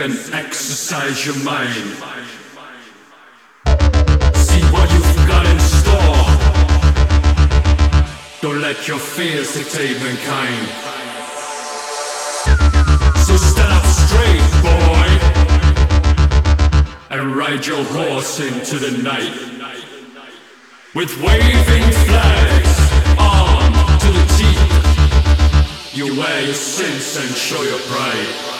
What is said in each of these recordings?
and exercise your mind. See what you've got in store. Don't let your fears dictate mankind. So stand up straight, boy, and ride your horse into the night with waving flags to the teeth. You wear your sins and show your pride.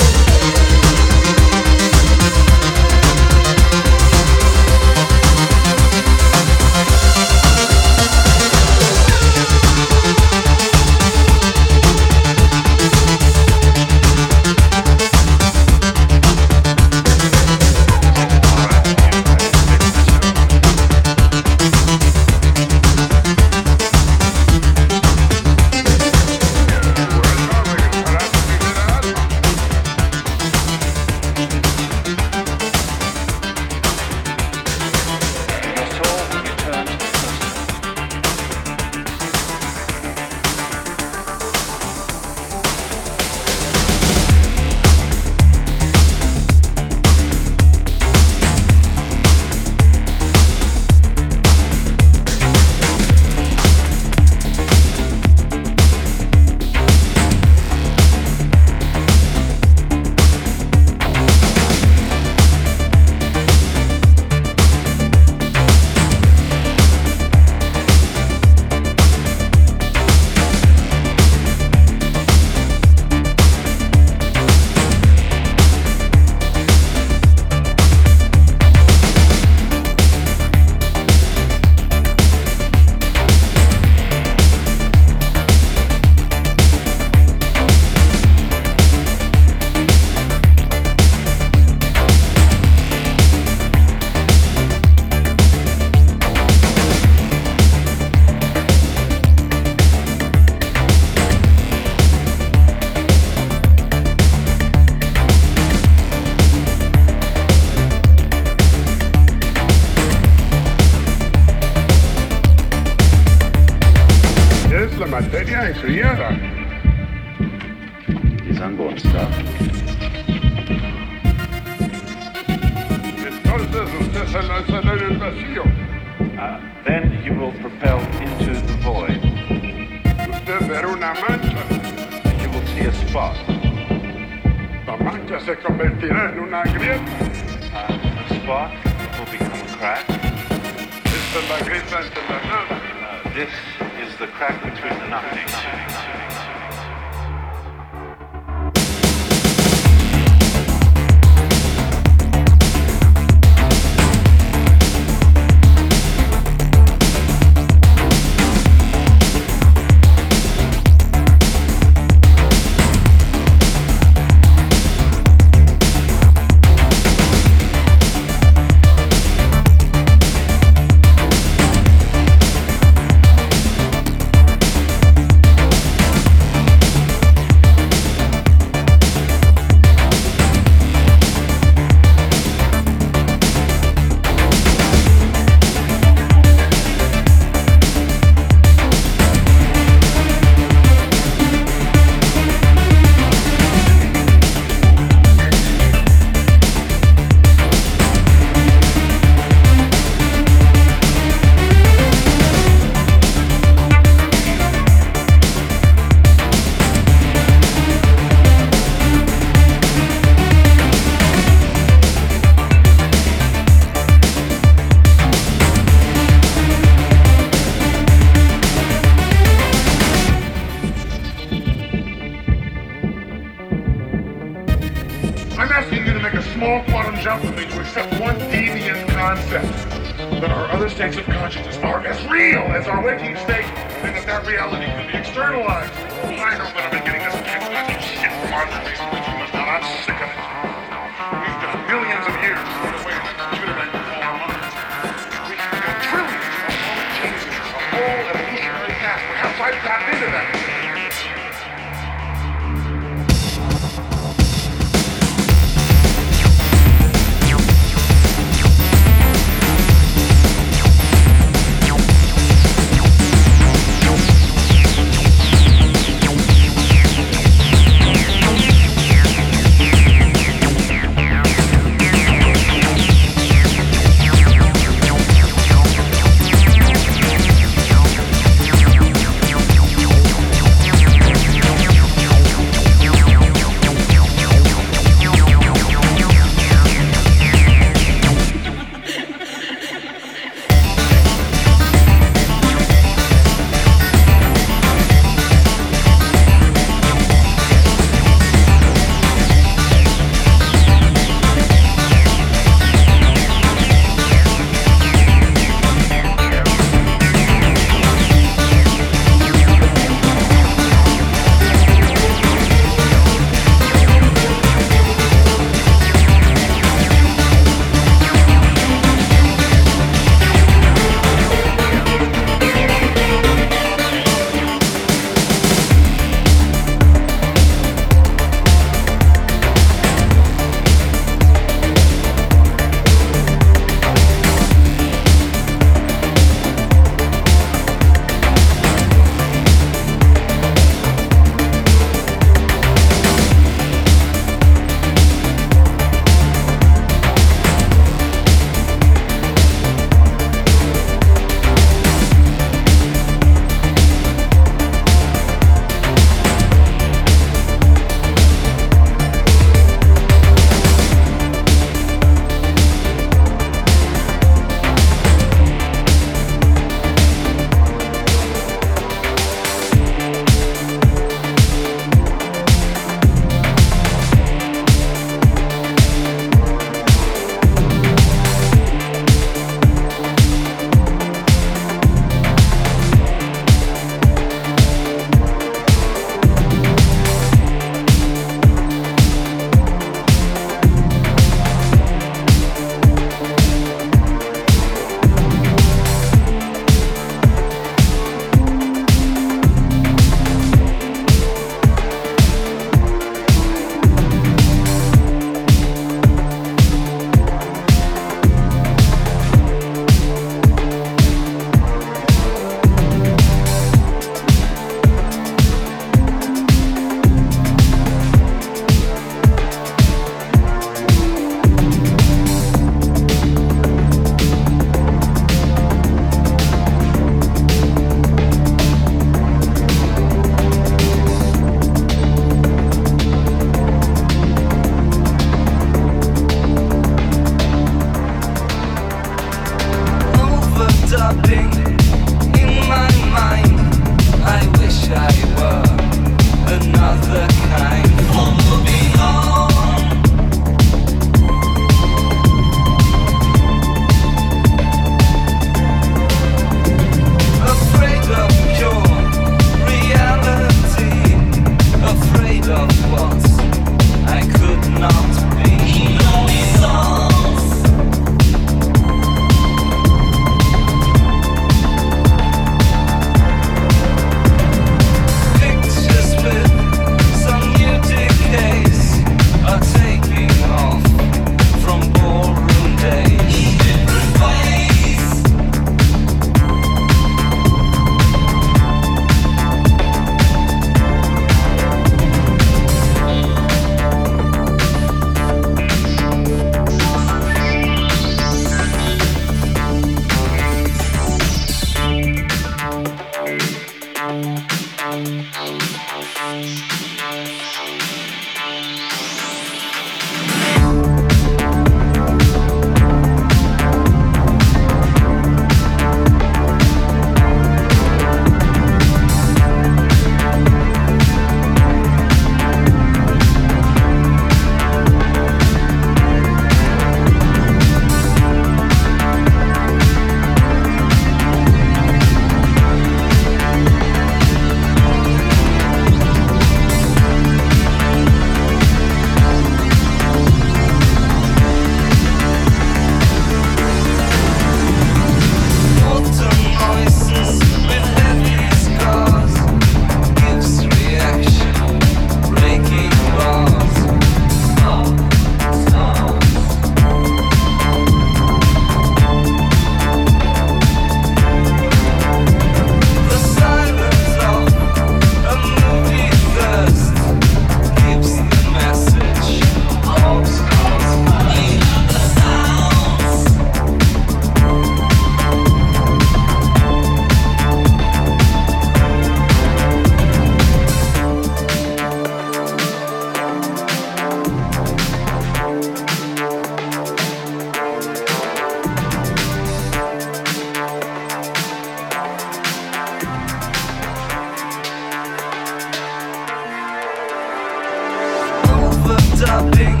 Stopping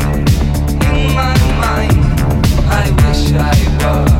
in my mind. I wish I was.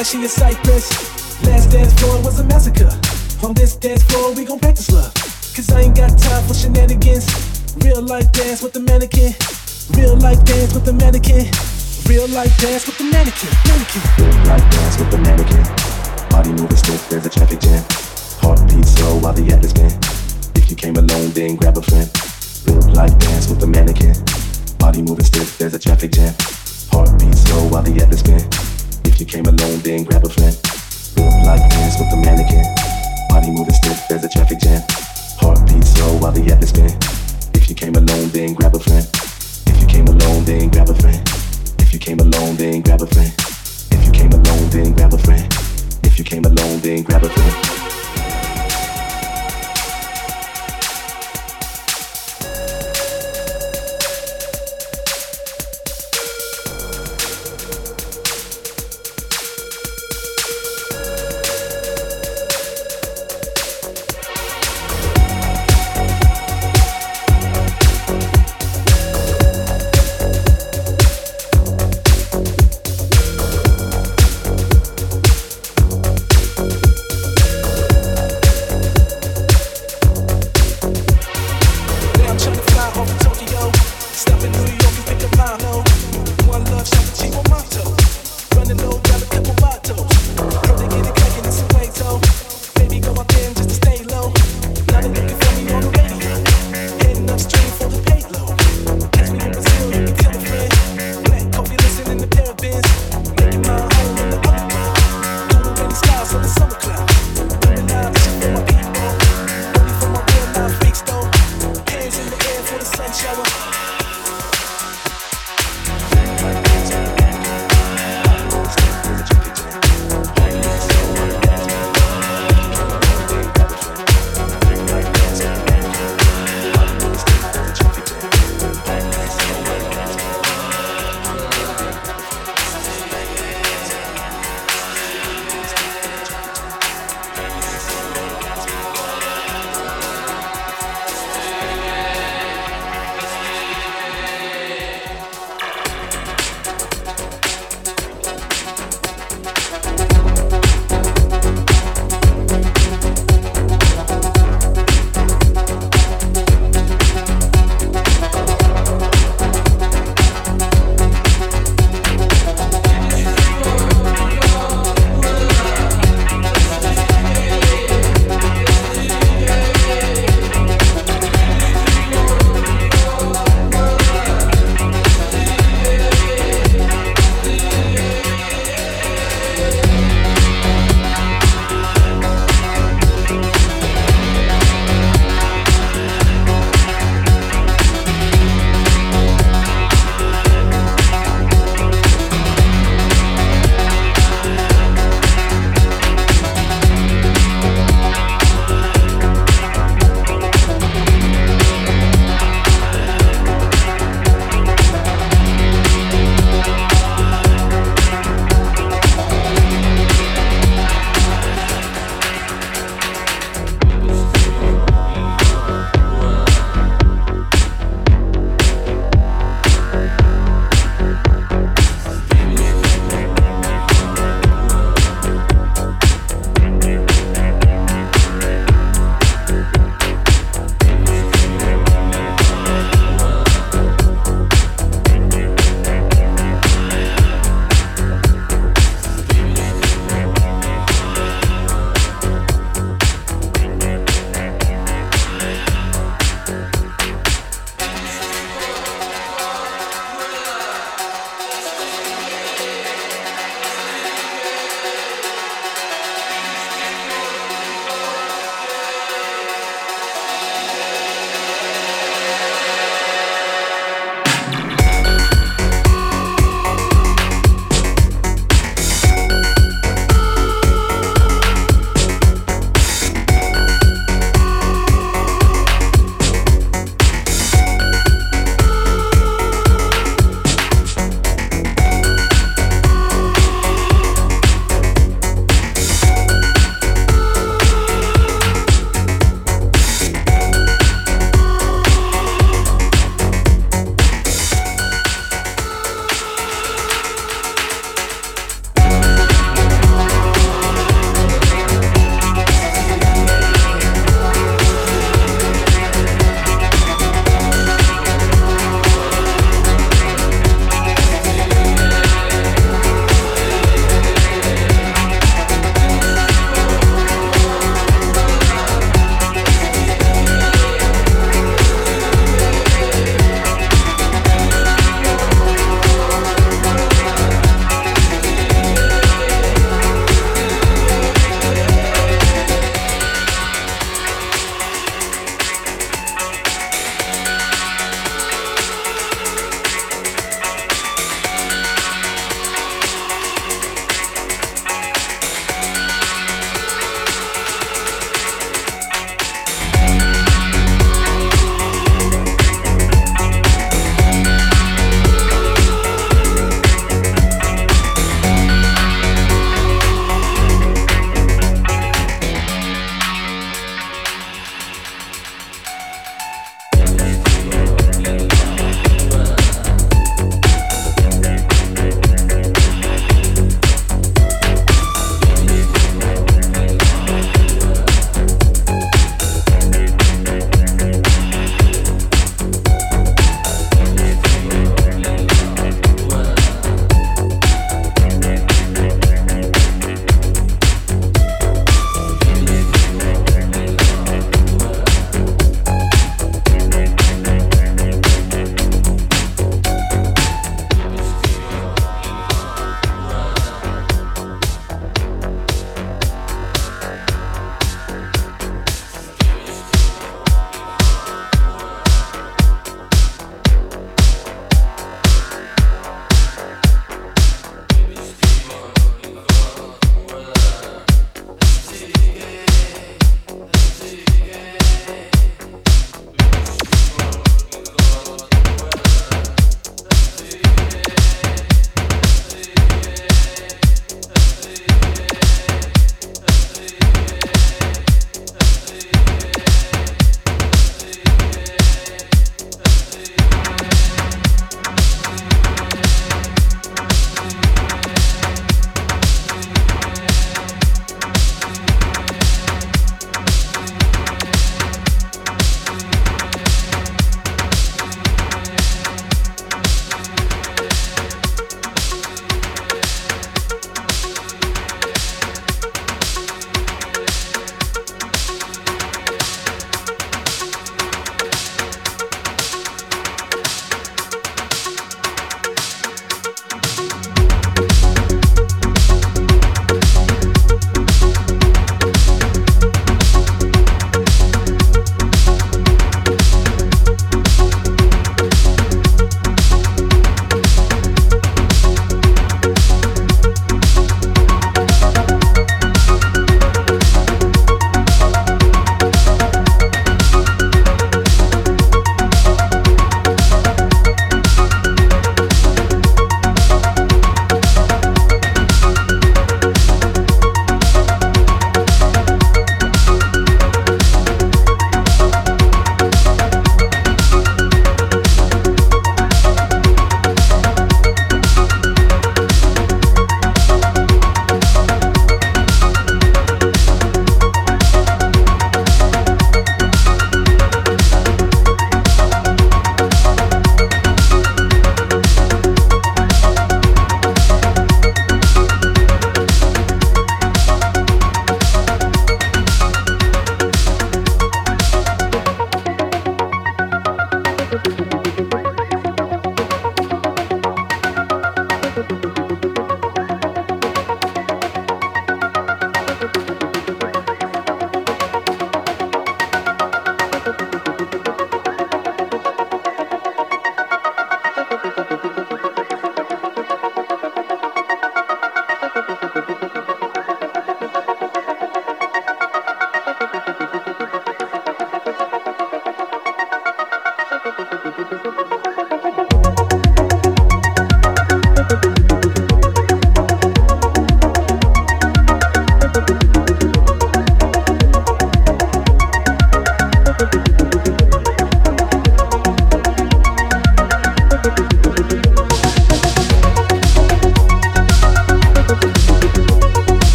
Like she a cypress. Last dance floor was a massacre. On this dance floor, we gon' practice love. Cause I ain't got time for shenanigans. Real life dance with the mannequin. Real life dance with the mannequin. Real life dance with the mannequin. Mannequin. Real life dance with the mannequin. Body moving stiff, there's a traffic jam. Heartbeat slow while the atlas spin. If you came alone, then grab a friend. Real life dance with the mannequin. Body moving stiff, there's a traffic jam. Heartbeat slow while the atlas spin. If you came alone, then grab a friend. Real life dance with the mannequin. Body moving stiff, there's a traffic jam. Heartbeat slow while the atlas spin. If you came alone, then grab a friend. If you came alone, then grab a friend. If you came alone, then grab a friend. If you came alone, then grab a friend. If you came alone, then grab a friend.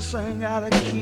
To sing out of key.